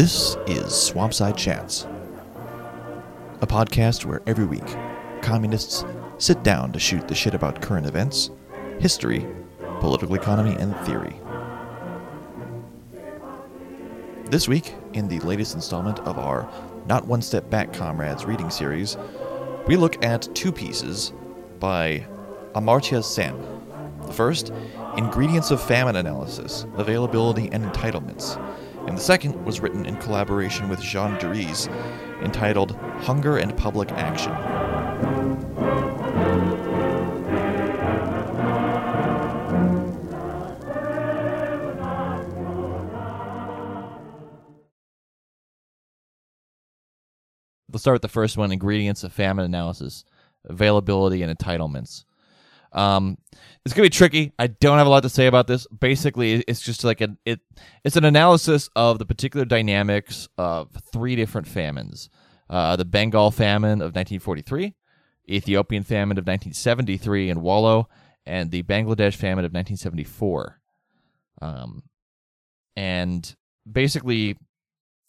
This is Swampside Chats, a podcast where every week communists sit down to shoot the shit about current events, history, political economy, and theory. This week, in the latest installment of our Not One Step Back Comrades reading series, we look at two pieces by Amartya Sen. The first, Ingredients of Famine Analysis, Availability and Entitlements, and the second was written in collaboration with Jean Drèze, entitled Hunger and Public Action. Let's start with the first one ingredients of famine analysis, availability and entitlements. Um, it's gonna be tricky. I don't have a lot to say about this. Basically, it's just like an it it's an analysis of the particular dynamics of three different famines: uh, the Bengal famine of 1943, Ethiopian famine of 1973 in Wollo, and the Bangladesh famine of 1974. Um, and basically,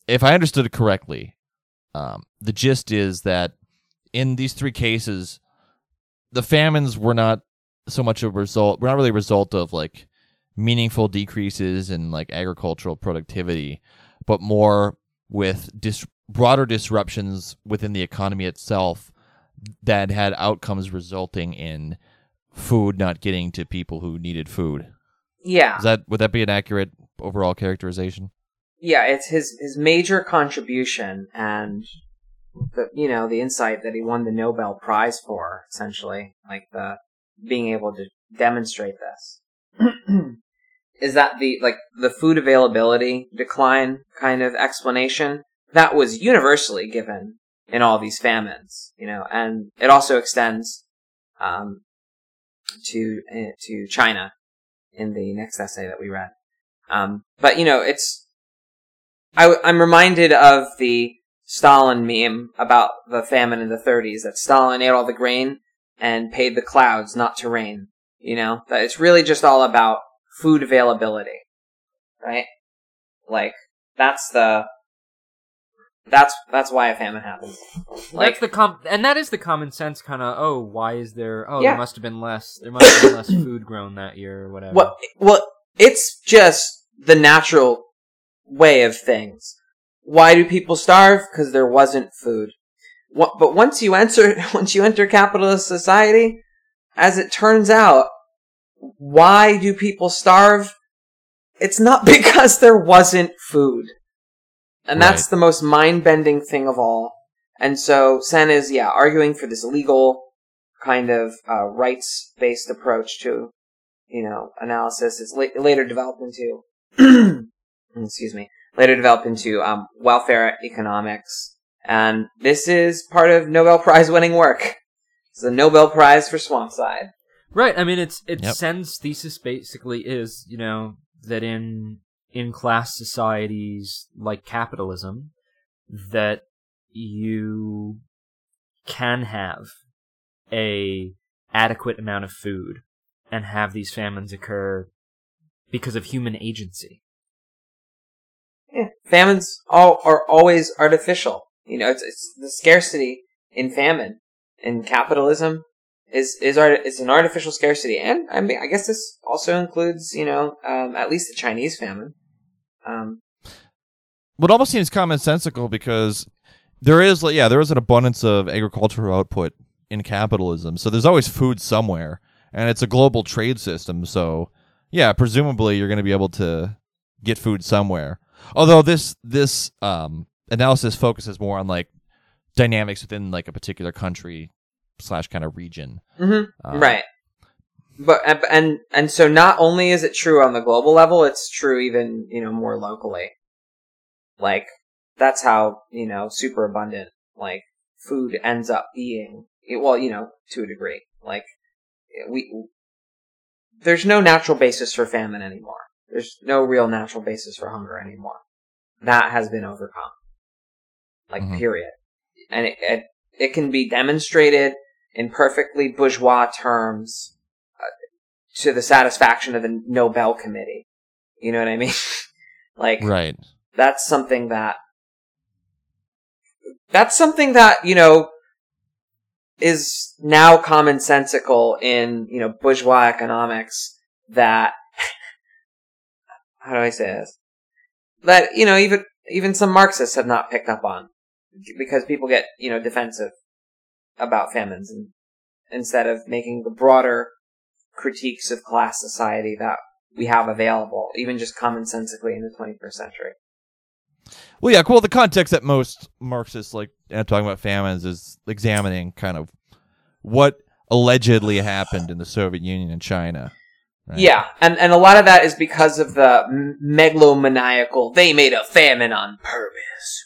if I understood it correctly, um, the gist is that in these three cases, the famines were not so much of a result we're not really a result of like meaningful decreases in like agricultural productivity but more with dis- broader disruptions within the economy itself that had outcomes resulting in food not getting to people who needed food Yeah. is that would that be an accurate overall characterization yeah, it's his his major contribution and the you know, the insight that he won the Nobel Prize for, essentially. Like the being able to demonstrate this. is that the like the food availability decline kind of explanation that was universally given in all these famines, you know, and it also extends um, to uh, to China in the next essay that we read. Um, but you know, it's I, I'm reminded of the Stalin meme about the famine in the 30s that Stalin ate all the grain and paid the clouds not to rain. You know, that it's really just all about food availability, right? Like that's the that's that's why a famine happens. Like That's the com, and that is the common sense kind of. Oh, why is there? Oh, Yeah. there must have been less. There must have been less food grown that year, or whatever. Well, well, it's just the natural way of things. Why do people starve? Because there wasn't food. What, but once you enter, once you enter capitalist society, as it turns out, why do people starve? It's not because there wasn't food. And that's the most mind-bending thing of all. And so Sen is, yeah, arguing for this legal kind of uh, rights-based approach to you know, analysis. It's la- later developed into, excuse me, later developed into um, welfare economics, and this is part of Nobel Prize winning work. It's a Nobel Prize for Swampside. Right. I mean, it's it Yep. Sen's thesis basically is you know that in in class societies like capitalism that you can have a adequate amount of food and have these famines occur because of human agency. Yeah, famines all are always artificial. You know, it's, it's the scarcity in famine in capitalism is is art is an artificial scarcity, and I mean, I guess this also includes you know um, at least the Chinese famine. Um, what almost seems commonsensical because there is yeah there is an abundance of agricultural output in capitalism. So there's always food somewhere and it's a global trade system. So yeah presumably you're going to be able to get food somewhere. Although this this um analysis focuses more on like dynamics within like a particular country slash kind of region mhm. Uh, right. But and- and and so not only is it true on the global level, it's true even you know more locally. Like that's how you know super abundant like food ends up being. Well, you know to a degree. Like we there's no natural basis for famine anymore. There's no real natural basis for hunger anymore. That has been overcome. Like Mhm. period. And it, it it can be demonstrated in perfectly bourgeois terms uh, to the satisfaction of the Nobel Committee. You know what I mean? like, right that's something that that's something that you know is now commonsensical in you know bourgeois economics that how do I say this that you know even even some Marxists have not picked up on because people get you know defensive about famines and instead of making the broader critiques of class society that we have available, even just commonsensically in the 21st century. Well, yeah, well, The context that most Marxists like talking about famines is examining kind of what allegedly happened in the Soviet Union and China. Right? Yeah, and and a lot of that is because of the megalomaniacal. They made a famine on purpose.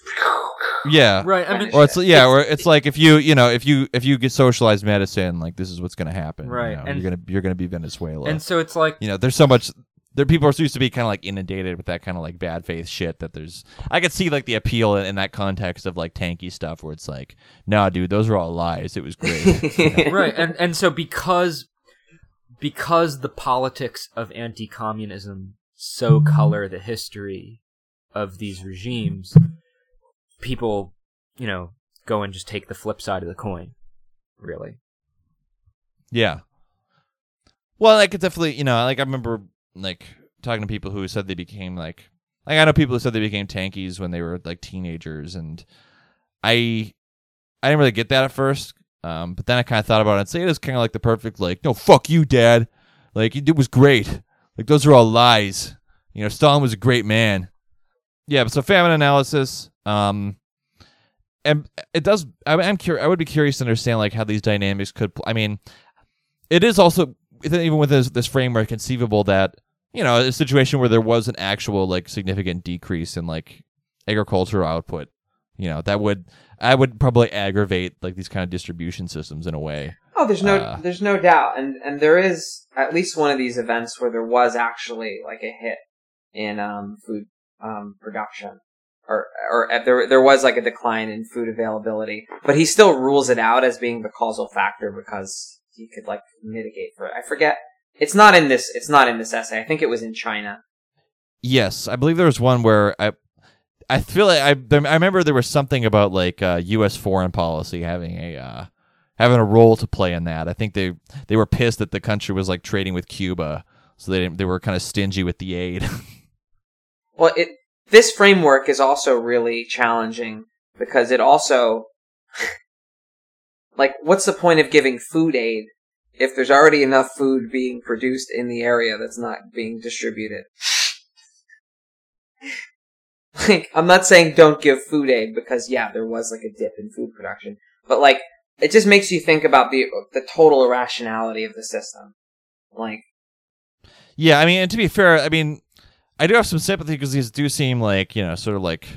Yeah. Right. I mean, Or it's yeah, or it's like if you you know if you if you get socialized medicine, like this is what's going to happen. you Right, know, and- you're gonna you're gonna be Venezuela. and so it's like you know, there's so much. There, people are used to be kind of like inundated with that kind of like bad faith shit. That there's, I could see like the appeal in, in that context of like tanky stuff, where it's like, nah, dude, those are all lies. It was great. You know? right and and so because because the politics of anti-communism so color the history of these regimes people you know go and just take the flip side of the coin really Yeah. Well, I could definitely you know like I remember like talking to people who said they became like like I know people who said they became tankies when they were like teenagers, and I I didn't really get that at first. Um, but then I kind of thought about it and say it is kind of like the perfect like no fuck you dad. Like it was great. Like those are all lies. You know Stalin was a great man. Yeah but so famine analysis um and it does I, I'm curious I would be curious to understand like how these dynamics could pl- I mean it is also even with this, this framework conceivable that you know a situation where there was an actual like significant decrease in like agricultural output you know that would i would probably aggravate like these kind of distribution systems in a way Oh, there's no, Uh, there's no doubt, and and there is at least one of these events where there was actually like a hit in um, food um, production, or or uh, there there was like a decline in food availability, but he still rules it out as being the causal factor because he could like mitigate for it. I forget. It's not in this. It's not in this essay. I think it was in China. yes i believe there was one where i i feel like I I remember there was something about like uh us foreign policy having a uh having a role to play in that i think they they were pissed that the country was like trading with cuba so they they were kind of stingy with the aid Well, it this framework is also really challenging because it also like what's the point of giving food aid if there's already enough food being produced in the area that's not being distributed? like I'm not saying don't give food aid because yeah, there was like a dip in food production, but like it just makes you think about the the total irrationality of the system. Like Yeah, I mean, and to be fair, I mean, I do have some sympathy because these do seem like you know, sort of like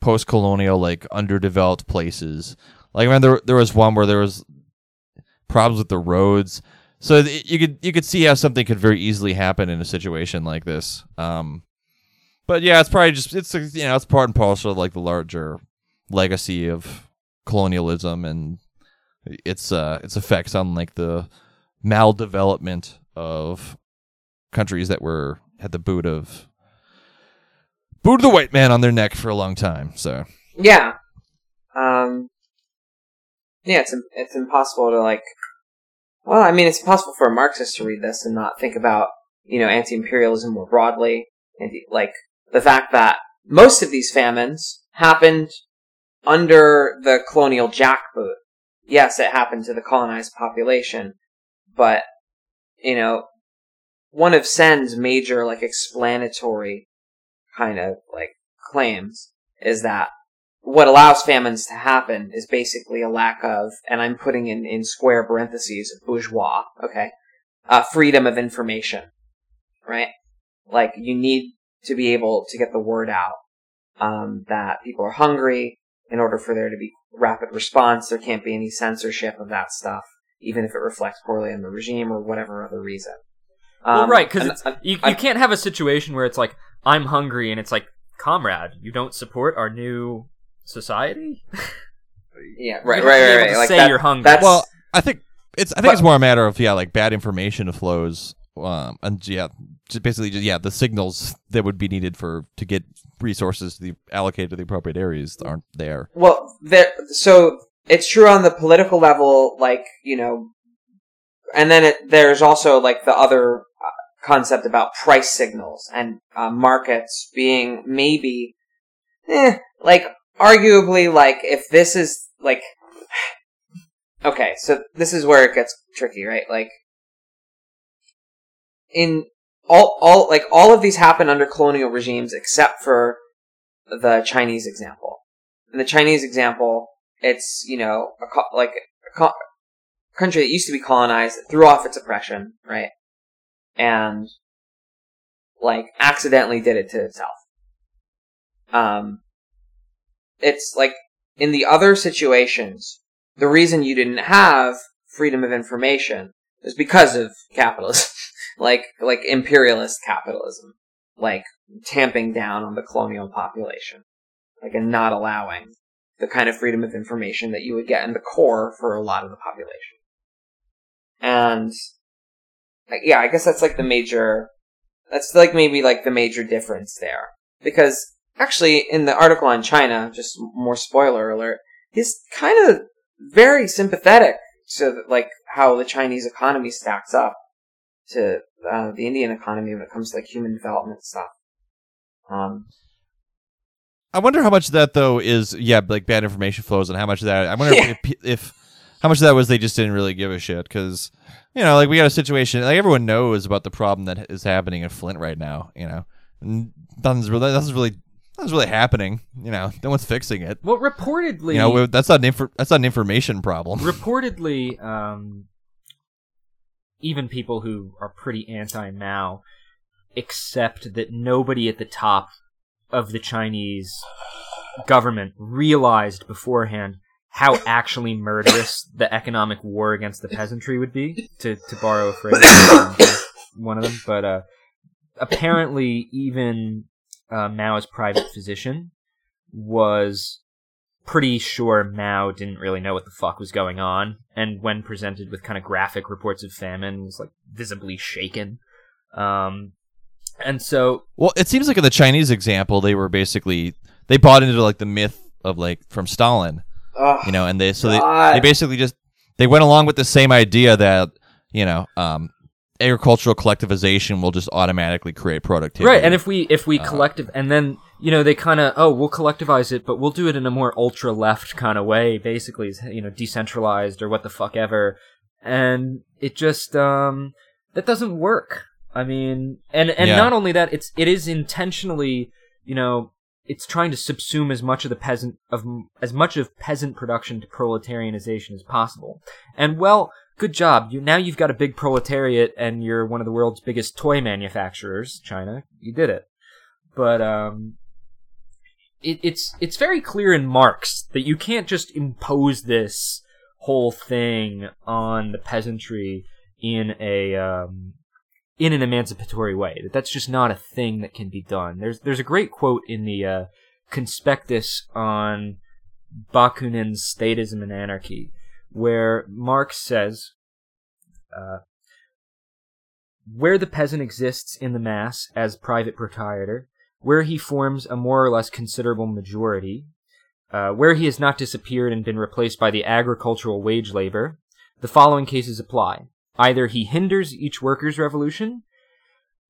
post-colonial, like underdeveloped places. Like, I remember there, there was one where there was problems with the roads, so you could you could see how something could very easily happen in a situation like this. Um, but yeah, it's probably just it's you know it's part and parcel of like the larger legacy of colonialism and its uh its effects on like the maldevelopment of countries that were had the boot of boot of the white man on their neck for a long time. So Yeah. Um. Yeah, it's it's impossible to like. Well, I mean, it's impossible for a Marxist to read this and not think about you know anti-imperialism more broadly, and like the fact that most of these famines happened under the colonial jackboot. Yes, it happened to the colonized population, but you know, one of Sen's major like explanatory kind of like claims is that what allows famines to happen is basically a lack of, and I'm putting in, in square parentheses, bourgeois, okay, uh, freedom of information, right? Like, you need to be able to get the word out, um, that people are hungry. In order for there to be rapid response, there can't be any censorship of that stuff, even if it reflects poorly on the regime or whatever other reason. well Um, right because and- it's and- you, you can't have a situation where it's like i'm hungry and it's like comrade you don't support our new society yeah, right, right, right, right. Like say that- you're hungry. That's, well, I think it's I think But- it's more a matter of yeah, like bad information flows. Um, and yeah, just basically just yeah the signals that would be needed for to get resources to the allocated to the appropriate areas aren't there. Well, there. So it's true on the political level, like you know, and then it, there's also like the other uh, concept about price signals and uh, markets being maybe, eh, like arguably, like if this is like, okay, so this is where it gets tricky, right? Like in all, all like all of these happen under colonial regimes except for the Chinese example. In the Chinese example, it's you know a co- like a co- country that used to be colonized that threw off its oppression, right? And like accidentally did it to itself. Um, it's like in the other situations, the reason you didn't have freedom of information is because of capitalism, like like imperialist capitalism, like tamping down on the colonial population, like and not allowing the kind of freedom of information that you would get in the core for a lot of the population. And yeah, I guess that's like the major, that's like maybe like the major difference there. Because actually in the article on China, just more spoiler alert, he's kind of very sympathetic to like how the Chinese economy stacks up to uh, the Indian economy when it comes to like human development stuff. Um, I wonder how much of that though is yeah like bad information flows and how much of that I wonder Yeah. if, if how much of that was they just didn't really give a shit because you know like we got a situation like everyone knows about the problem that is happening in Flint right now you know and nothing's really nothing's really nothing's really happening you know no one's fixing it Well, reportedly, you know that's not an infor- that's not an information problem reportedly, um, even people who are pretty anti-Mao accept that nobody at the top of the Chinese government realized beforehand how actually murderous the economic war against the peasantry would be. To to borrow a phrase from one of them, but uh, apparently even uh, Mao's private physician was pretty sure Mao didn't really know what the fuck was going on, and when presented with kind of graphic reports of famine, was like visibly shaken. Um, and so, well it seems like in the Chinese example they were basically they bought into like the myth of like from Stalin ugh, you know and they so they, God. they basically just they went along with the same idea that you know um agricultural collectivization will just automatically create productivity right, and if we if we Uh, and then you know they kind of oh we'll collectivize it, but we'll do it in a more ultra left kind of way, basically, you know, decentralized or what the fuck ever, and it just um that doesn't work. I mean, and and Yeah. not only that, it's it is intentionally, you know, it's trying to subsume as much of the peasant of as much of peasant production to proletarianization as possible. And well, good job. You now you've got a big proletariat, and you're one of the world's biggest toy manufacturers, China. You did it, but um. It, it's it's very clear in Marx that you can't just impose this whole thing on the peasantry in a um, in an emancipatory way. That that's just not a thing that can be done. There's there's a great quote in the uh, conspectus on Bakunin's Statism and Anarchy, where Marx says, uh, "Where the peasant exists in the mass as private proprietor, where he forms a more or less considerable majority." Uh, where he has not disappeared and been replaced by the agricultural wage labor, the following cases apply. Either he hinders each workers' revolution,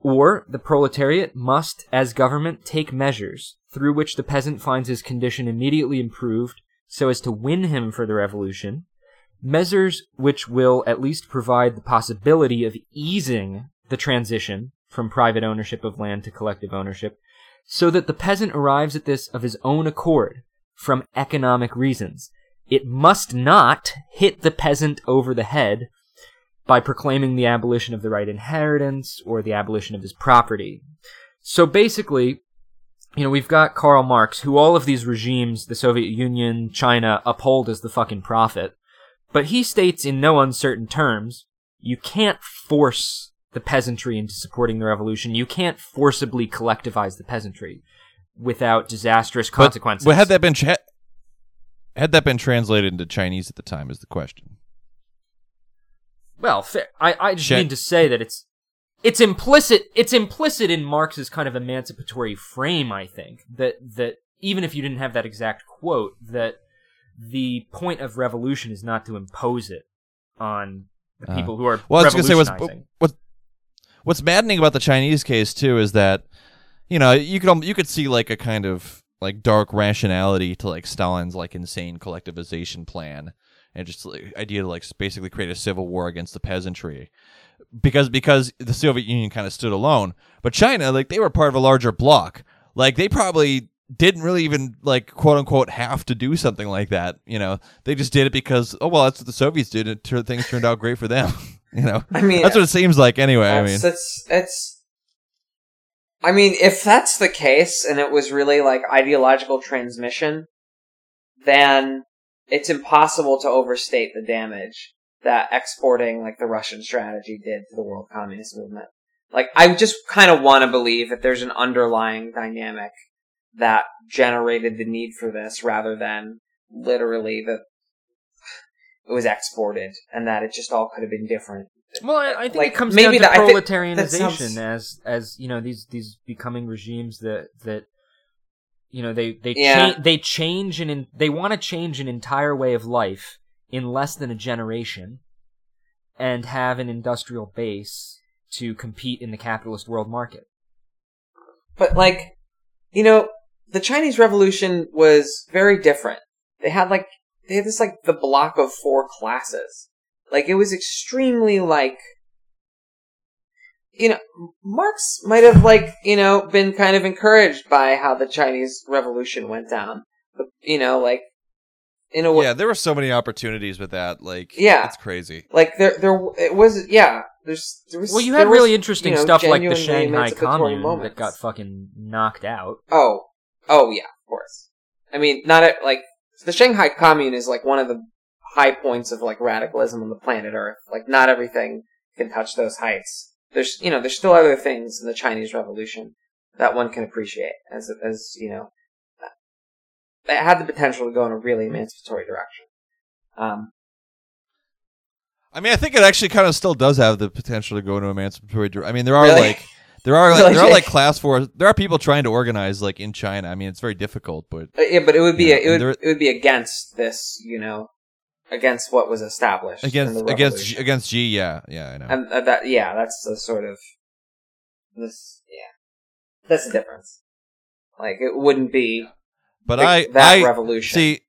or the proletariat must, as government, take measures through which the peasant finds his condition immediately improved so as to win him for the revolution, measures which will at least provide the possibility of easing the transition from private ownership of land to collective ownership, so that the peasant arrives at this of his own accord from economic reasons. It must not hit the peasant over the head by proclaiming the abolition of the right inheritance or the abolition of his property. So basically, you know, we've got Karl Marx, who all of these regimes, the Soviet Union, China, uphold as the fucking prophet. But he states in no uncertain terms, you can't force the peasantry into supporting the revolution. You can't forcibly collectivize the peasantry without disastrous consequences. But had that been had that been translated into Chinese at the time is the question. Well, fair. I, I just Shit. mean to say that it's it's implicit it's implicit in Marx's kind of emancipatory frame, I think, that that even if you didn't have that exact quote, that the point of revolution is not to impose it on the Uh, people who are Well, I was gonna say what's revolutionizing. what what's maddening about the Chinese case too is that you know you could you could see like a kind of like dark rationality to like Stalin's like insane collectivization plan and just like idea to like basically create a civil war against the peasantry because because the Soviet Union kind of stood alone, but China like they were part of a larger bloc. Like they probably didn't really even like quote unquote have to do something like that. You know, they just did it because oh well, that's what the Soviets did. And things turned out great for them. you know, I mean, that's what it seems like anyway. I mean, It's, it's. I mean, if that's the case, and it was really like ideological transmission, then it's impossible to overstate the damage that exporting like the Russian strategy did to the world communist movement. Like, I just kind of want to believe that there's an underlying dynamic that generated the need for this, rather than literally that it was exported, and that it just all could have been different. Well, I, I think like, it comes maybe down to that- proletarianization sounds- as as you know these these becoming regimes that that you know they they Yeah. cha- they change and they want to change an entire way of life in less than a generation and have an industrial base to compete in the capitalist world market. But like, you know, the Chinese Revolution was very different. They had like they had this like the bloc of four classes. Like it was extremely like you know, Marx might have like, you know, been kind of encouraged by how the Chinese Revolution went down. But, you know, like in a way yeah, there were so many opportunities with that. Like, Yeah. it's crazy. like there there it was yeah, there's there was Well, you there had was, really interesting you know, stuff like the Shanghai Commune moments. that got fucking knocked out. Oh, oh yeah, of course. I mean, not at, like the Shanghai Commune is like one of the high points of like radicalism on the planet Earth. Like, not everything can touch those heights. There's, you know, there's still other things in the Chinese Revolution that one can appreciate as, as you know, that had the potential to go in a really emancipatory direction. Um, I mean, I think it actually kind of still does have the potential to go into emancipatory. dir- I mean, there are Really? like there are like, there are like class four. There are people trying to organize like in China. I mean, it's very difficult, but uh, yeah, but it would be Yeah, it would it would be against this, you know, against what was established in against the against. G, against G, yeah, yeah, I know. And uh, that, yeah, that's the sort of this, yeah, that's the difference. Like it wouldn't be but like, I that I revolution. see.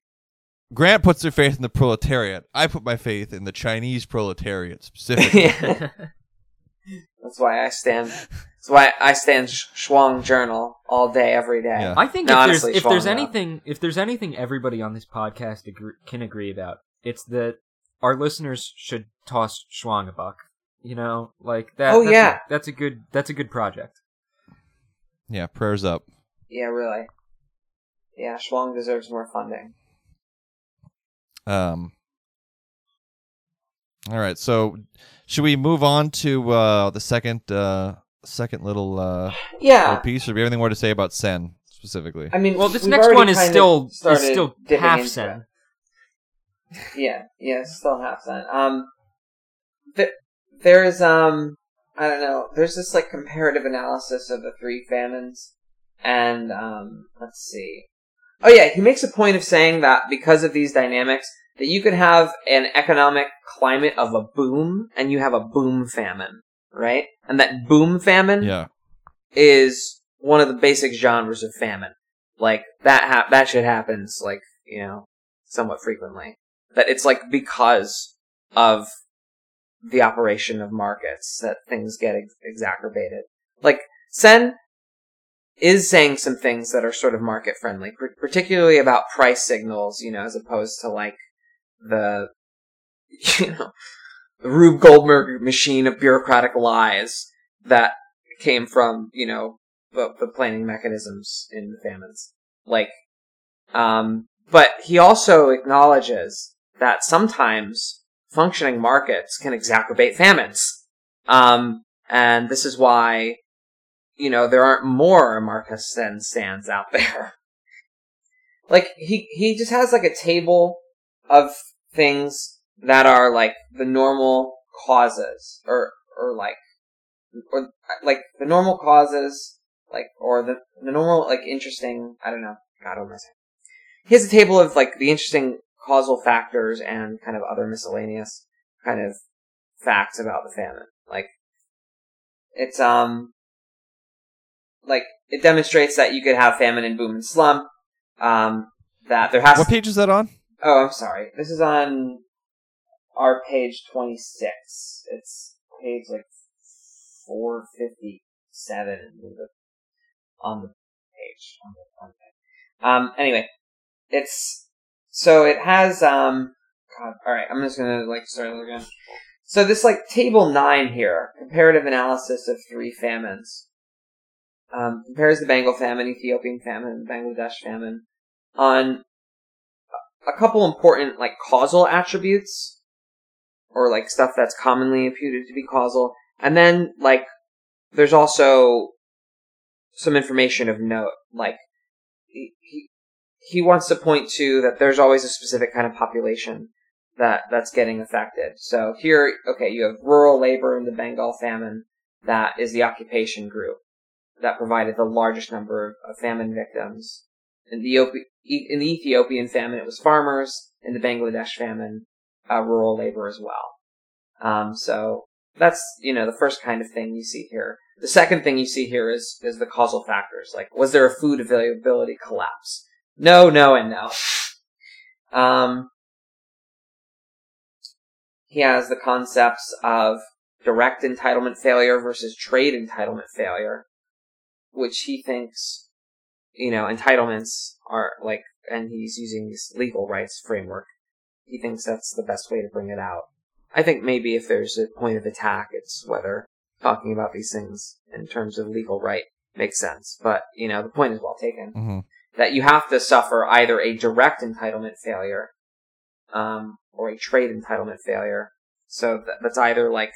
Grant puts their faith in the proletariat. I put my faith in the Chinese proletariat specifically. Yeah, that's why I stand. That's why I stand Sh- Chuang Journal all day, every day. Yeah. I think No, if honestly, there's if there's Chuang, anything if there's anything everybody on this podcast agree, can agree about, it's that our listeners should toss Chuang a buck. You know, like that. Oh, that's yeah. a, that's a good that's a good project. yeah, prayers up. Yeah, really. Yeah, Chuang deserves more funding. Um. All right, so should we move on to uh, the second uh, second little uh, Yeah, little piece, or do we have anything more to say about Sen specifically? I mean, Well, this next one is still is started still dipping half sen. it. Yeah, yeah, still half sen Um, th- there's um, I don't know. There's this like comparative analysis of the three famines, and um, let's see. Oh yeah, he makes a point of saying that because of these dynamics, that you could have an economic climate of a boom, and you have a boom famine, right? And that boom famine yeah, is one of the basic genres of famine. Like that hap- that shit happens like, you know, somewhat frequently. That it's like because of the operation of markets that things get ex- exacerbated. Like Sen is saying some things that are sort of market friendly, par- particularly about price signals, you know, as opposed to like the you know, the Rube Goldberg machine of bureaucratic lies that came from, you know, the, the planning mechanisms in the famines. Like, um, but he also acknowledges that sometimes functioning markets can exacerbate famines. Um, and this is why, you know, there aren't more Marcus Sen stands out there. like, he, he just has like a table of things that are like the normal causes or, or like or like the normal causes, like or the the normal like interesting. I don't know. God, what am I saying? He has a table of like the interesting causal factors and kind of other miscellaneous kind of facts about the famine. Like it's um like it demonstrates that you could have famine and boom and slump. Um, that there has What page is that on? Oh, I'm sorry. This is on our page 26. It's page like 457 on the page. On the, on the page. Um, anyway, it's, so it has, um, God, alright, I'm just gonna like start again. So this like table 9 here, comparative analysis of three famines. Um, compares the Bengal famine, Ethiopian famine, Bangladesh famine on a couple important like causal attributes or like stuff that's commonly imputed to be causal. And then like there's also some information of note like he, he wants to point to that there's always a specific kind of population that that's getting affected. So here okay you have rural labor in the bengal famine that is the occupation group that provided the largest number of, of famine victims. In the, in the Ethiopian famine, it was farmers. In the Bangladesh famine, uh, rural labor as well. Um, so that's you know the first kind of thing you see here. The second thing you see here is is the causal factors. Like, was there a food availability collapse? No, no, and no. Um, he has the concepts of direct entitlement failure versus trade entitlement failure, which he thinks you know, entitlements are like, and he's using this legal rights framework. He thinks that's the best way to bring it out. I think maybe if there's a point of attack, it's whether talking about these things in terms of legal right makes sense. But, you know, the point is well taken. Mm-hmm. That you have to suffer either a direct entitlement failure, um, or a trade entitlement failure. So that's either like,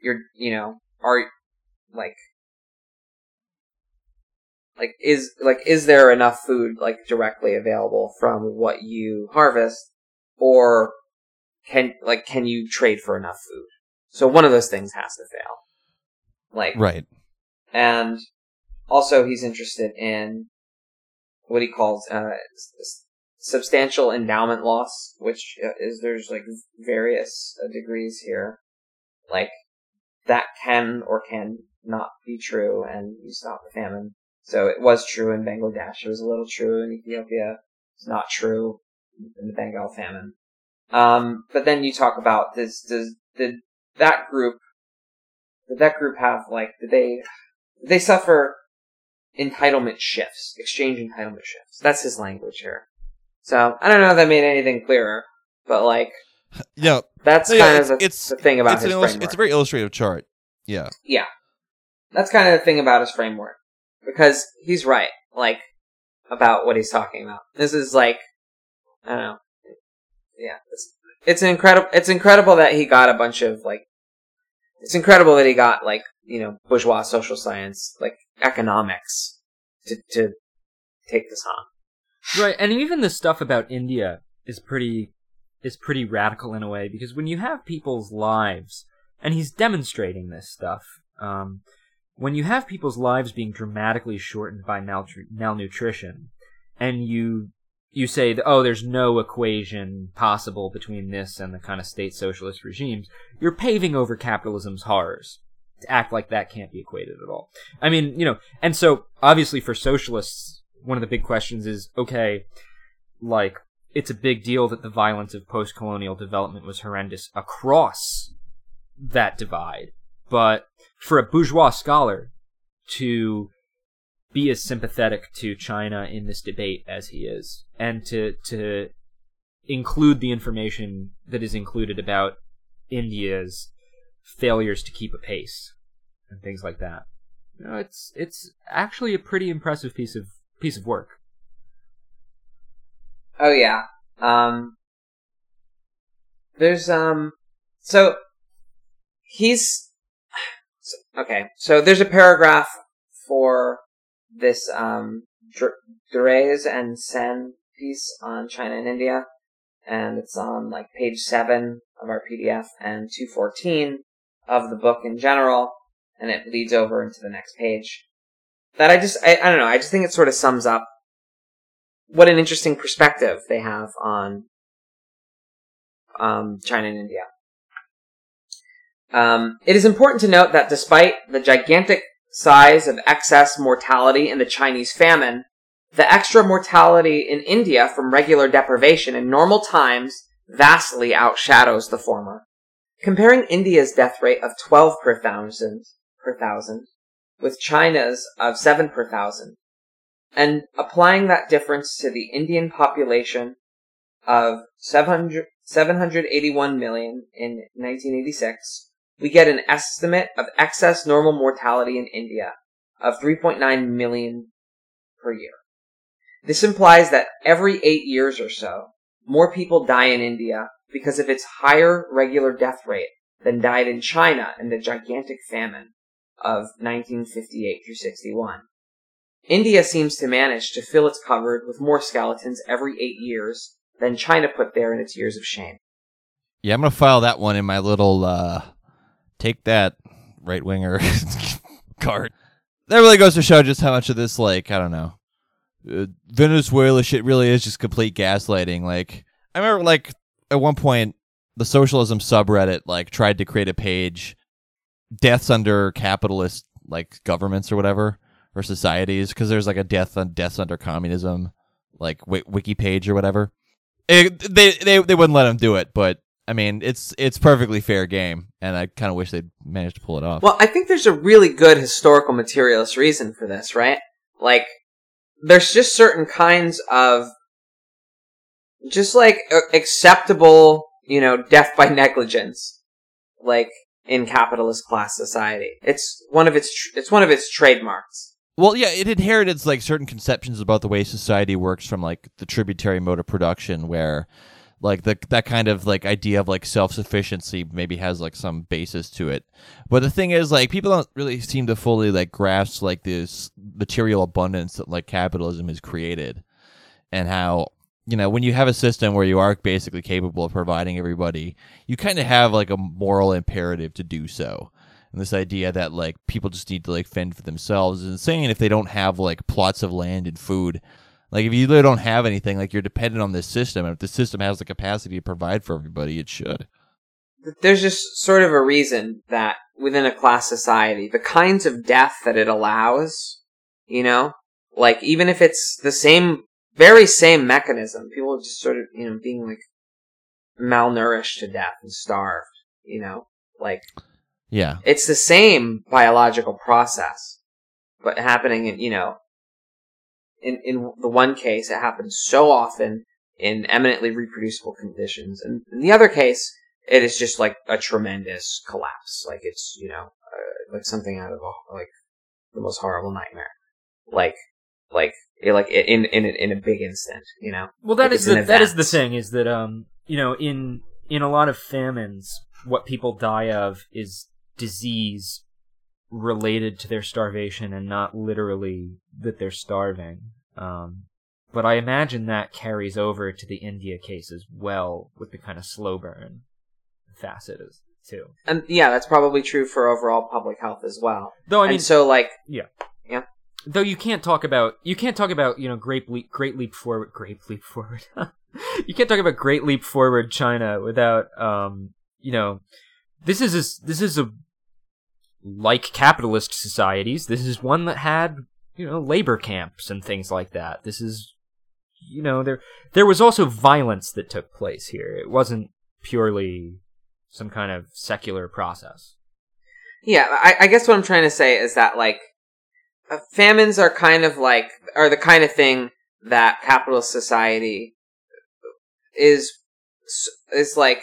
you're, you know, are, like, like is like is there enough food like directly available from what you harvest or can like can you trade for enough food? So one of those things has to fail. Like right. and also he's interested in what he calls uh, substantial endowment loss which uh, is there's like various uh, degrees here. Like that can or can not be true and you stop the famine. So it was true in Bangladesh. It was a little true in Ethiopia. It's not true in the Bengal famine. Um, but then you talk about this, does, did that group, did that group have like, did they, did they suffer entitlement shifts, exchange entitlement shifts? That's his language here. So I don't know if that made anything clearer, but like, yeah, that's yeah, kind it's, of the, it's, the thing about it's his. It's a very illustrative chart. Yeah. Yeah. That's kind of the thing about his framework because he's right, like about what he's talking about. This is like, I don't know, yeah, it's, it's incredible. It's incredible that he got a bunch of like, it's incredible that he got like you know bourgeois social science, like economics, to to take this on. Right, and even the stuff about India is pretty is pretty radical in a way because when you have people's lives, and he's demonstrating this stuff. Um, when you have people's lives being dramatically shortened by malnutrition, and you you say oh, there's no equation possible between this and the kind of state socialist regimes, you're paving over capitalism's horrors to act like that can't be equated at all. I mean, you know, and so obviously for socialists, one of the big questions is okay, like it's a big deal that the violence of post-colonial development was horrendous across that divide, but for a bourgeois scholar to be as sympathetic to China in this debate as he is, and to to include the information that is included about India's failures to keep a pace and things like that. You know, it's it's actually a pretty impressive piece of piece of work. Oh yeah. Um there's um so he's Okay, so there's a paragraph for this um, Drèze and Sen piece on China and India, and it's on like page seven of our PDF and 214 of the book in general. and it leads over into the next page. That I just, I, I don't know, I just think it sort of sums up what an interesting perspective they have on um, China and India. Um, it is important to note that despite the gigantic size of excess mortality in the Chinese famine, the extra mortality in India from regular deprivation in normal times vastly outshadows the former. Comparing India's death rate of 12 per thousand, per thousand with China's of 7 per thousand, and applying that difference to the Indian population of 700, 781 million in 1986, we get an estimate of excess normal mortality in India of 3.9 million per year. This implies that every eight years or so, more people die in India because of its higher regular death rate than died in China in the gigantic famine of 1958 through 61. India seems to manage to fill its cupboard with more skeletons every eight years than China put there in its years of shame. Yeah, I'm gonna file that one in my little uh, take that right winger card. That really goes to show just how much of this, like, I don't know, uh, Venezuela shit really is just complete gaslighting. Like, I remember, like, at one point, the socialism subreddit like tried to create a page, deaths under capitalist like governments or whatever or societies, because there's like a death on deaths under communism, like w- wiki page or whatever. It, they they they wouldn't let them do it, but I mean, it's it's perfectly fair game, and I kind of wish they'd managed to pull it off. Well, I think there's a really good historical materialist reason for this, right? Like, there's just certain kinds of just like uh, acceptable, you know, death by negligence, like in capitalist class society. It's one of its tr- it's one of its trademarks. Well, yeah, it inherited like certain conceptions about the way society works from like the tributary mode of production, where like the that kind of like idea of like self-sufficiency maybe has like some basis to it. But the thing is like people don't really seem to fully like grasp like this material abundance that like capitalism has created and how you know when you have a system where you are basically capable of providing everybody you kind of have like a moral imperative to do so. And this idea that like people just need to like fend for themselves is insane if they don't have like plots of land and food like if you really don't have anything, like you're dependent on this system, and if the system has the capacity to provide for everybody, it should. There's just sort of a reason that within a class society, the kinds of death that it allows, you know, like even if it's the same, very same mechanism, people just sort of, you know, being like malnourished to death and starved, you know, like yeah, it's the same biological process, but happening in, you know, in, in the one case, it happens so often in eminently reproducible conditions. And in the other case, it is just like a tremendous collapse. Like it's, you know, uh, like something out of a, like the most horrible nightmare. Like, like, like in, in, in a big instant, you know? Well, that like is the, that is the thing is that, um, you know, in, in a lot of famines, what people die of is disease related to their starvation and not literally that they're starving. Um, but I imagine that carries over to the India case as well, with the kind of slow burn facet as too. And yeah, that's probably true for overall public health as well. Though I mean, and so like yeah, yeah. Though you can't talk about you can't talk about you know great leap great leap forward great leap forward. you can't talk about great leap forward China without um you know this is a, this is a like capitalist societies, this is one that had, you know, labor camps and things like that. This is, you know, there there was also violence that took place here. It wasn't purely some kind of secular process. Yeah, I, I guess what I'm trying to say is that like uh, famines are kind of like are the kind of thing that capitalist society is is like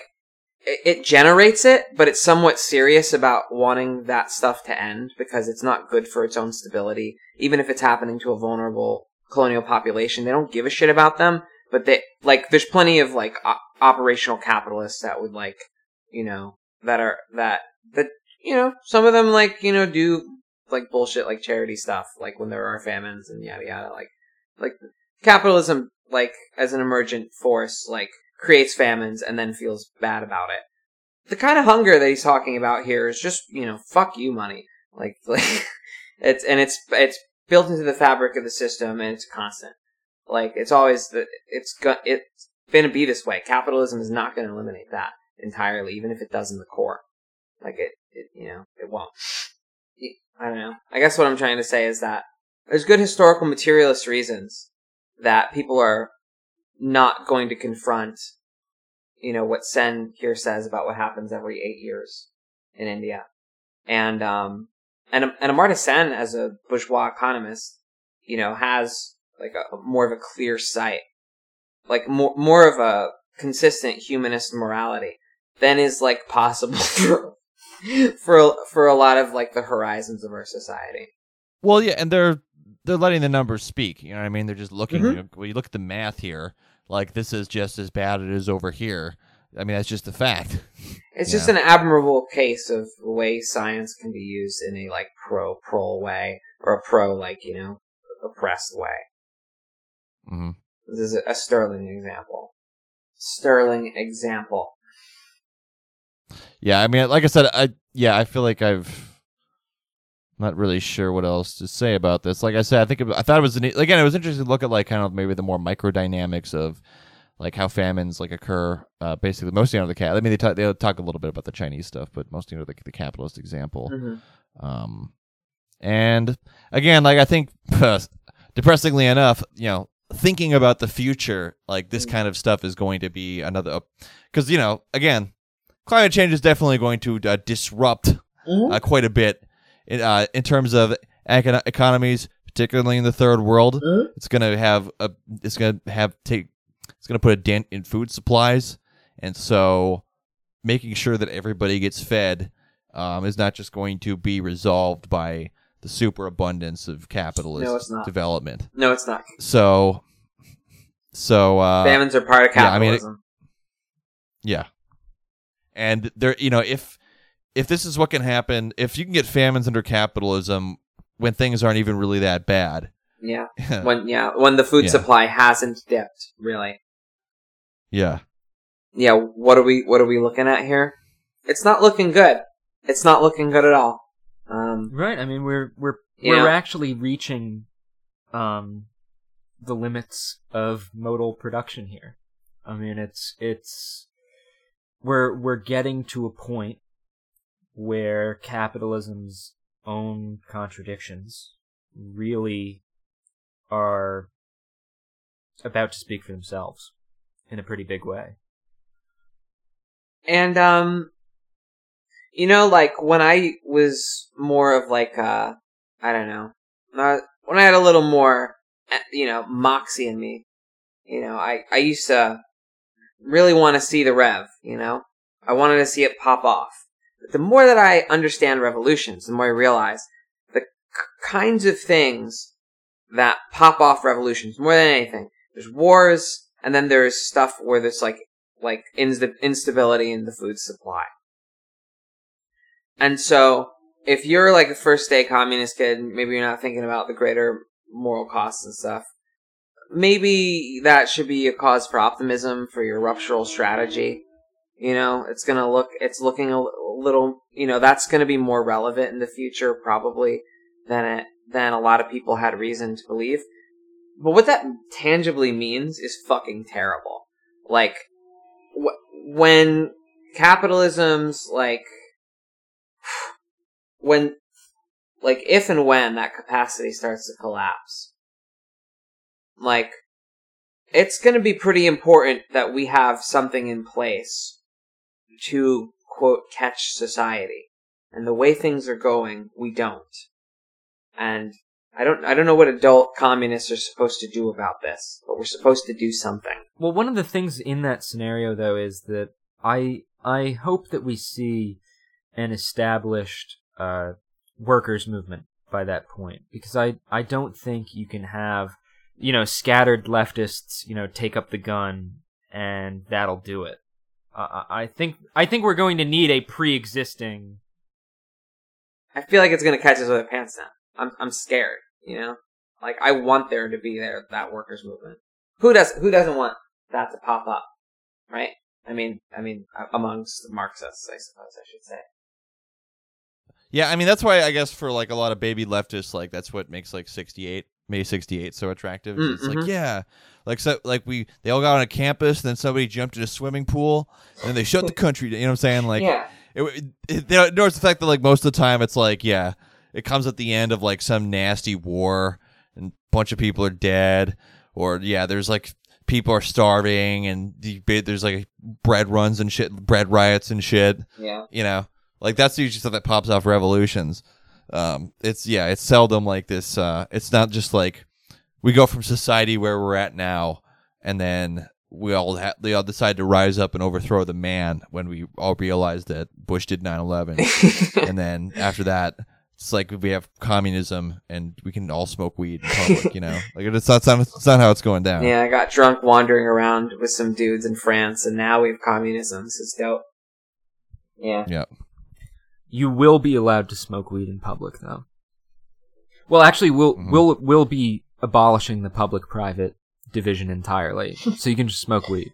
it generates it, but it's somewhat serious about wanting that stuff to end because it's not good for its own stability. Even if it's happening to a vulnerable colonial population, they don't give a shit about them. But they like, there's plenty of like operational capitalists that would like, you know, that are that that you know, some of them like you know do like bullshit like charity stuff, like when there are famines and yada yada. Like, like capitalism, like as an emergent force, like creates famines and then feels bad about it. The kind of hunger that he's talking about here is just, you know, fuck you money. Like, like it's and it's it's built into the fabric of the system, and it's constant. Like it's always the it's it's to be this way. Capitalism is not to eliminate that entirely, even if it does in the core. Like it, it you know, it won't. I don't know. I guess what I'm trying to say is that there's good historical materialist reasons that people are not going to confront, you know, what Sen here says about what happens every eight years in India. And, um, and, and Amartya Sen, as a bourgeois economist, you know, has like a more of a clear sight, like more, more of a consistent humanist morality than is like possible for, for, for a lot of like the horizons of our society. Well, yeah, and they're they're letting the numbers speak. You know what I mean? They're just looking. Mhm. You know, when you look at the math here, like this is just as bad as it is over here. I mean, that's just a fact. It's just an admirable case of the way science can be used in a like pro pro way or a pro like you know oppressed way. Mm-hmm. This is a, a sterling example. Sterling example. Yeah, I mean, like I said, I yeah, I feel like I've not really sure what else to say about this. Like I said, I think it, I thought it was an, again, it was interesting to look at like kind of maybe the more microdynamics of like how famines like occur. Uh, basically, mostly under the cat. I mean, they talk they talk a little bit about the Chinese stuff, but mostly under the, the capitalist example. Mm-hmm. Um, and again, like I think, depressingly enough, you know, thinking about the future, like this Mm. kind of stuff is going to be another, because you know, again, climate change is definitely going to uh, disrupt Mm-hmm. uh, quite a bit in, uh, in terms of econo- economies, particularly in the third world. Mhm. It's going to have a, it's going to have take, it's going to put a dent in food supplies, and so making sure that everybody gets fed um, is not just going to be resolved by the superabundance of capitalist No, it's not. development. No, it's not. So, so uh, Famines are part of yeah, I mean, it- capitalism. yeah. And there, you know, if if this is what can happen, if you can get famines under capitalism when things aren't even really that bad, yeah. When yeah, when the food Yeah. supply hasn't dipped, really. yeah, Yeah, what are we what are we looking at here? It's not looking good. It's not looking good at all. Um Right. I mean, we're we're we're know- actually reaching um the limits of modal production here. I mean, it's it's we're we're getting to a point where capitalism's own contradictions really are about to speak for themselves in a pretty big way. And um you know like when I was more of like uh I don't know. Uh, when I had a little more uh, you know moxie in me, you know, I I used to really want to see the rev, you know? I wanted to see it pop off. But the more that I understand revolutions, the more I realize the k- kinds of things that pop off revolutions more than anything. There's wars, and then there's stuff where there's like like insta- instability in the food supply. And so, if you're like a first day communist kid, maybe you're not thinking about the greater moral costs and stuff. Maybe that should be a cause for optimism for your ruptural strategy. You know, it's gonna look, it's looking a little, you know, that's gonna be more relevant in the future probably than it, than a lot of people had reason to believe. But what that tangibly means is fucking terrible. Like, wh- when capitalism's like, when, like, if and when that capacity starts to collapse, like, it's gonna be pretty important that we have something in place to, quote, catch society. And the way things are going, we don't. And I don't, I don't know what adult communists are supposed to do about this, but we're supposed to do something. Well, one of the things in that scenario, though, is that I I hope that we see an established uh, workers' movement by that point, because I I don't think you can have you know scattered leftists you know take up the gun and that'll do it. Uh, I I think I think we're going to need a pre-existing. I feel like it's gonna catch us with our pants down. I'm, I'm scared, you know? Like, I want there to be there, that workers' movement. Who does, who doesn't want that to pop up? Right? I mean, I mean, amongst Marxists, I suppose I should say. Yeah, I mean that's why I guess for like a lot of baby leftists, like that's what makes like sixty eight, May sixty eight so attractive. Mm, it's like mhm. yeah, like so like we they all got on a campus, then somebody jumped in a swimming pool, and then they shut the country. down, You know what I'm saying? Like yeah. it, it, it, there's the fact that like most of the time it's like yeah, it comes at the end of like some nasty war, and a bunch of people are dead, or yeah, there's like people are starving, and there's like bread runs and shit, bread riots and shit Yeah. you know like that's usually stuff that pops off revolutions um it's yeah it's seldom like this uh it's not just like we go from society where we're at now and then we all ha- they all decide to rise up and overthrow the man when we all realize that bush did 9-11 and then after that it's like we have communism and we can all smoke weed in public you know like it's not, it's not it's not how it's going down Yeah, I got drunk wandering around with some dudes in France, and now we have communism. This is dope. Yeah. yeah You will be allowed to smoke weed in public, though. Well, actually, we'll Mhm. we'll we'll be abolishing the public-private division entirely, so you can just smoke weed.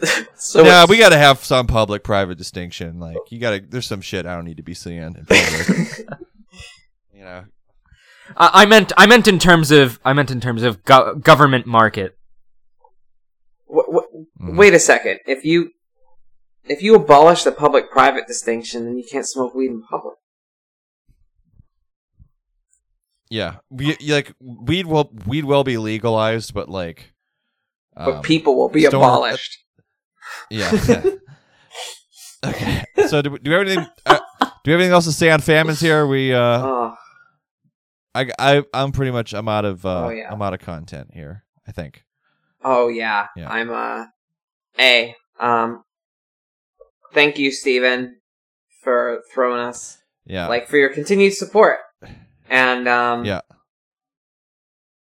So yeah, we got to have some public-private distinction. Like you got to. There's some shit I don't need to be seeing in public. you know. I, I meant I meant in terms of I meant in terms of go- government market. w- w- Mhm. Wait a second. If you if you abolish the public-private distinction, then you can't smoke weed in public. Yeah, we, like weed will weed will be legalized, but like. But um, people will be abolished. Yeah. okay. So do, we- do we have anything? Uh, do we have anything else to say on famines here? We uh, oh, I I I'm pretty much I'm out of uh, Oh, yeah. I'm out of content here. I think. oh yeah. Yeah. I'm uh, a um. Thank you, Stephen, for throwing us Yeah. like for your continued support and um. Yeah.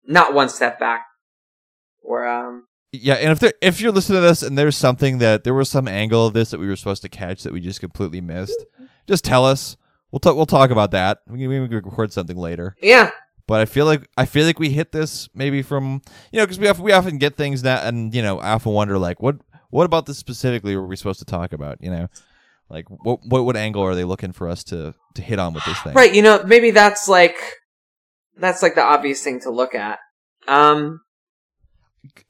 Not one step back. We're um. Yeah, and if there, if you're listening to this and there's something that there was some angle of this that we were supposed to catch that we just completely missed, just tell us. We'll talk. We'll talk about that. We can, we can record something later. Yeah. But I feel like I feel like we hit this maybe from you know because we often, we often get things that and you know I often wonder like what what about this specifically were we supposed to talk about you know like what what what angle are they looking for us to to hit on with this thing Right, you know, maybe that's like that's like the obvious thing to look at. Um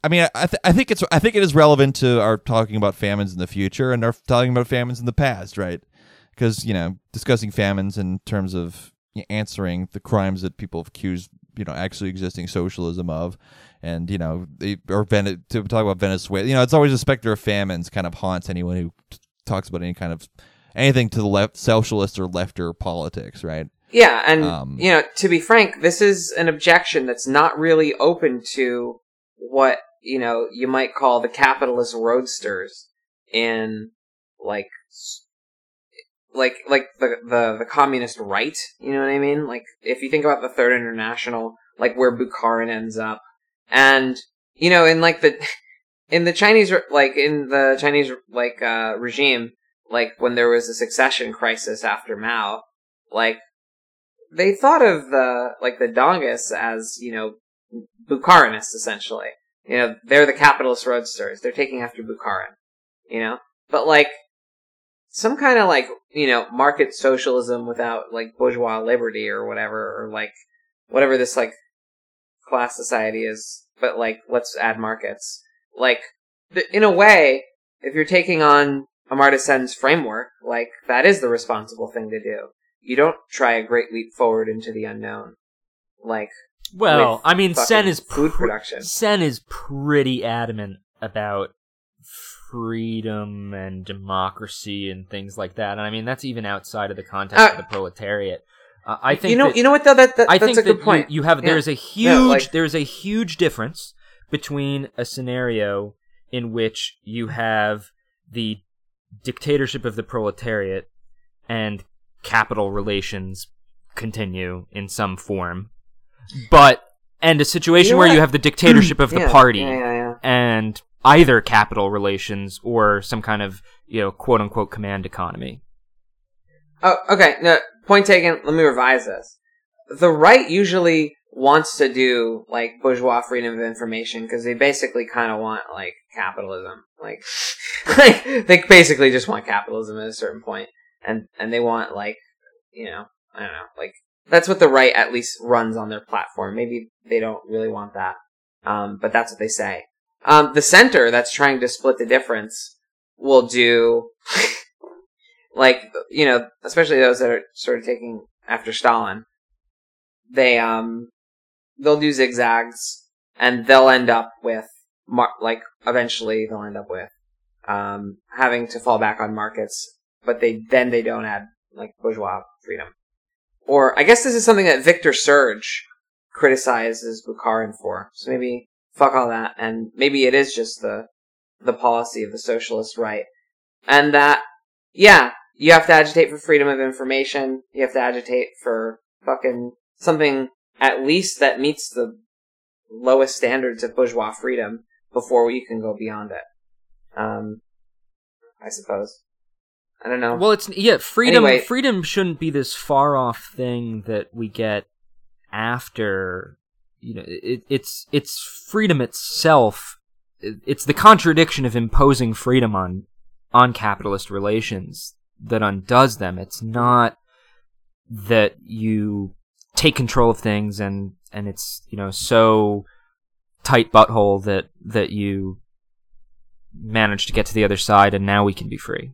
I mean, I, th- I think it's I think it is relevant to our talking about famines in the future and our talking about famines in the past, right? Because you know, discussing famines in terms of answering the crimes that people have accused, you know, actually existing socialism of, and you know, they or Ven- to talk about Venezuela, you know, it's always a specter of famines kind of haunts anyone who t- talks about any kind of anything to the left, socialist or lefter politics, right? yeah, and Um, you know, to be frank, this is an objection that's not really open to what, you know, you might call the capitalist roadsters in like like like the the the communist right, you know what I mean? Like if you think about the Third International, like where Bukharin ends up, and you know, in like the in the Chinese like in the Chinese like uh regime, like when there was a succession crisis after Mao, like they thought of the like the Dongus as you know Bukharinists essentially. You know, they're the capitalist roadsters. They're taking after Bukharin. You know, but like some kind of like you know market socialism without like bourgeois liberty or whatever, or like whatever this like class society is. But like, let's add markets. Like, th- in a way, if you're taking on Amartya Sen's framework, like that is the responsible thing to do. You don't try a great leap forward into the unknown. Like Well, I mean, Sen is food production. Sen is pretty adamant about freedom and democracy and things like that. And I mean, that's even outside of the context Uh, of the proletariat. Uh, I think you know, that- you know what though? That, that I that's think a good point. You, you have Yeah. there's a huge Yeah, like- there's a huge difference between a scenario in which you have the dictatorship of the proletariat and capital relations continue in some form, but and a situation You know where what? you have the dictatorship of the Yeah, party and either capital relations or some kind of you know quote unquote command economy. Oh, okay. No, point taken. Let me revise this. The right usually wants to do like bourgeois freedom of information because they basically kind of want like capitalism. Like, like they basically just want capitalism at a certain point, and and they want like you know I don't know. Like that's what the right at least runs on their platform. Maybe they don't really want that, um, but that's what they say. Um, the center that's trying to split the difference will do, like you know, especially those that are sort of taking after Stalin. They um, they'll do zigzags, and they'll end up with mar- like eventually they'll end up with um, having to fall back on markets, but they then they don't add like bourgeois freedom. Or I guess this is something that Victor Serge criticizes Bukharin for. So maybe fuck all that, and maybe it is just the the policy of the socialist right, and that yeah, you have to agitate for freedom of information. You have to agitate for fucking something at least that meets the lowest standards of bourgeois freedom before you can go beyond it. Um, I suppose. I don't know. Well, it's yeah, freedom. Anyway. Freedom shouldn't be this far off thing that we get after. You know, it, it's it's freedom itself. It's the contradiction of imposing freedom on on capitalist relations that undoes them. It's not that you take control of things and and it's you know so tight butthole that that you manage to get to the other side and now we can be free.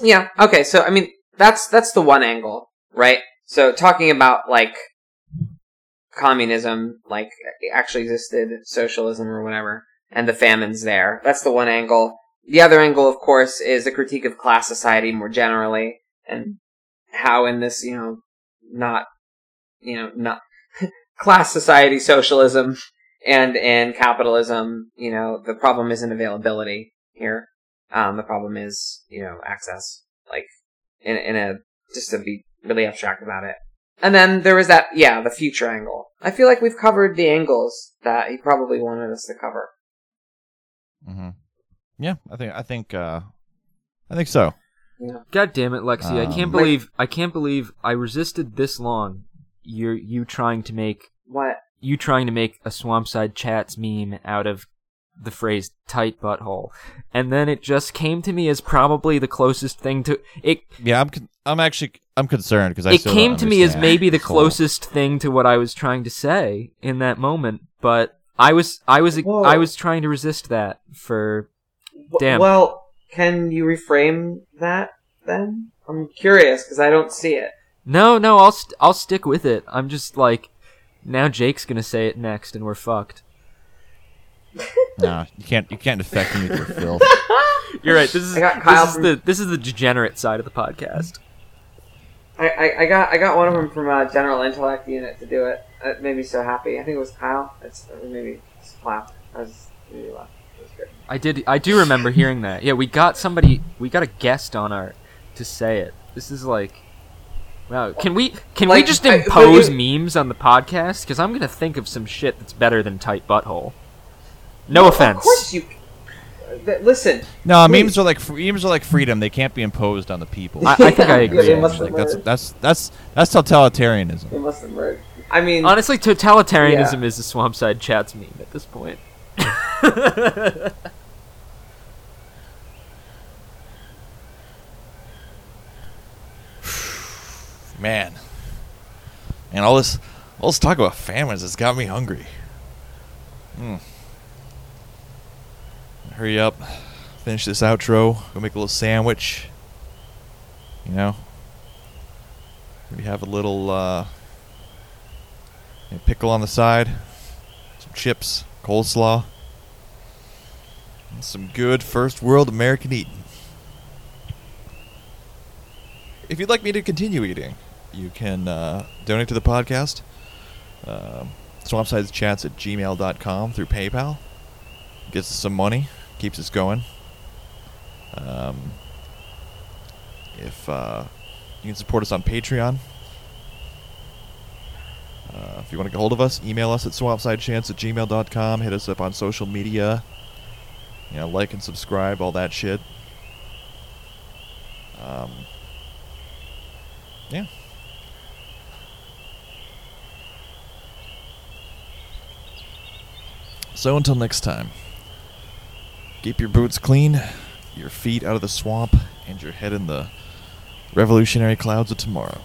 Yeah. Okay. So I mean, that's that's the one angle, right? So talking about like communism, like actually existed, socialism or whatever, and the famines there. That's the one angle. The other angle, of course, is a critique of class society more generally, and how in this, you know, not, you know, not class society socialism and in capitalism, you know, the problem isn't availability here. Um, the problem is, you know, access. Like, in, in a, just to be really abstract about it. And then there was that, yeah, the future angle. I feel like we've covered the angles that he probably wanted us to cover. Hmm Yeah, I think I think uh, I think so. God damn it, Lexi! I can't Um, believe I can't believe I resisted this long. You're you trying to make What? you trying to make a Swampside Chats meme out of the phrase tight butthole, and then it just came to me as probably the closest thing to it. Yeah, I'm con- I'm actually I'm concerned because I It still came don't to me as maybe the closest thing to what I was trying to say in that moment, but I was I was Whoa. I was trying to resist that for Damn. Well, can you reframe that then? I'm curious because I don't see it. no no I'll st- I'll stick with it. I'm just like now Jake's gonna say it next and we're fucked. no, you can't you can't affect me with your filth. You're right. This is got Kyle this is from- the this is the degenerate side of the podcast. I, I, I got I got one of them from uh, General Intellect Unit to do it. It made me so happy. I think it was Kyle. It's or maybe it's clapped. I was really laughed. It was good. I did. I do remember hearing that. Yeah, we got somebody. We got a guest on our to say it. This is like, wow. Can we can we Like, just I- impose you- memes on the podcast? Because I'm gonna think of some shit that's better than tight butthole. No offense. Of course you. Uh, th- Listen, No, Please. memes are like memes are like freedom. They can't be imposed on the people. I, I think I agree. they must actually. Like that's that's that's that's totalitarianism. they must have merged. I mean, Honestly, totalitarianism Yeah. is a Swampside Chats meme at this point. Man, and all this all this talk about famines has got me hungry. Hmm. Hurry up, finish this outro. Go make a little sandwich. You know, maybe have a little uh, a pickle on the side, some chips, coleslaw, some good first world American eating. If you'd like me to continue eating, you can uh, donate to the podcast. Um, swampsideschats at gmail.com through PayPal. Gets us some money, keeps us going. Um, if uh, you can support us on Patreon. Uh, if you want to get hold of us, email us at swampsidechats at gmail.com. Hit us up on social media. You know, like and subscribe, all that shit. Um, yeah. So until next time, keep your boots clean, your feet out of the swamp, and your head in the revolutionary clouds of tomorrow.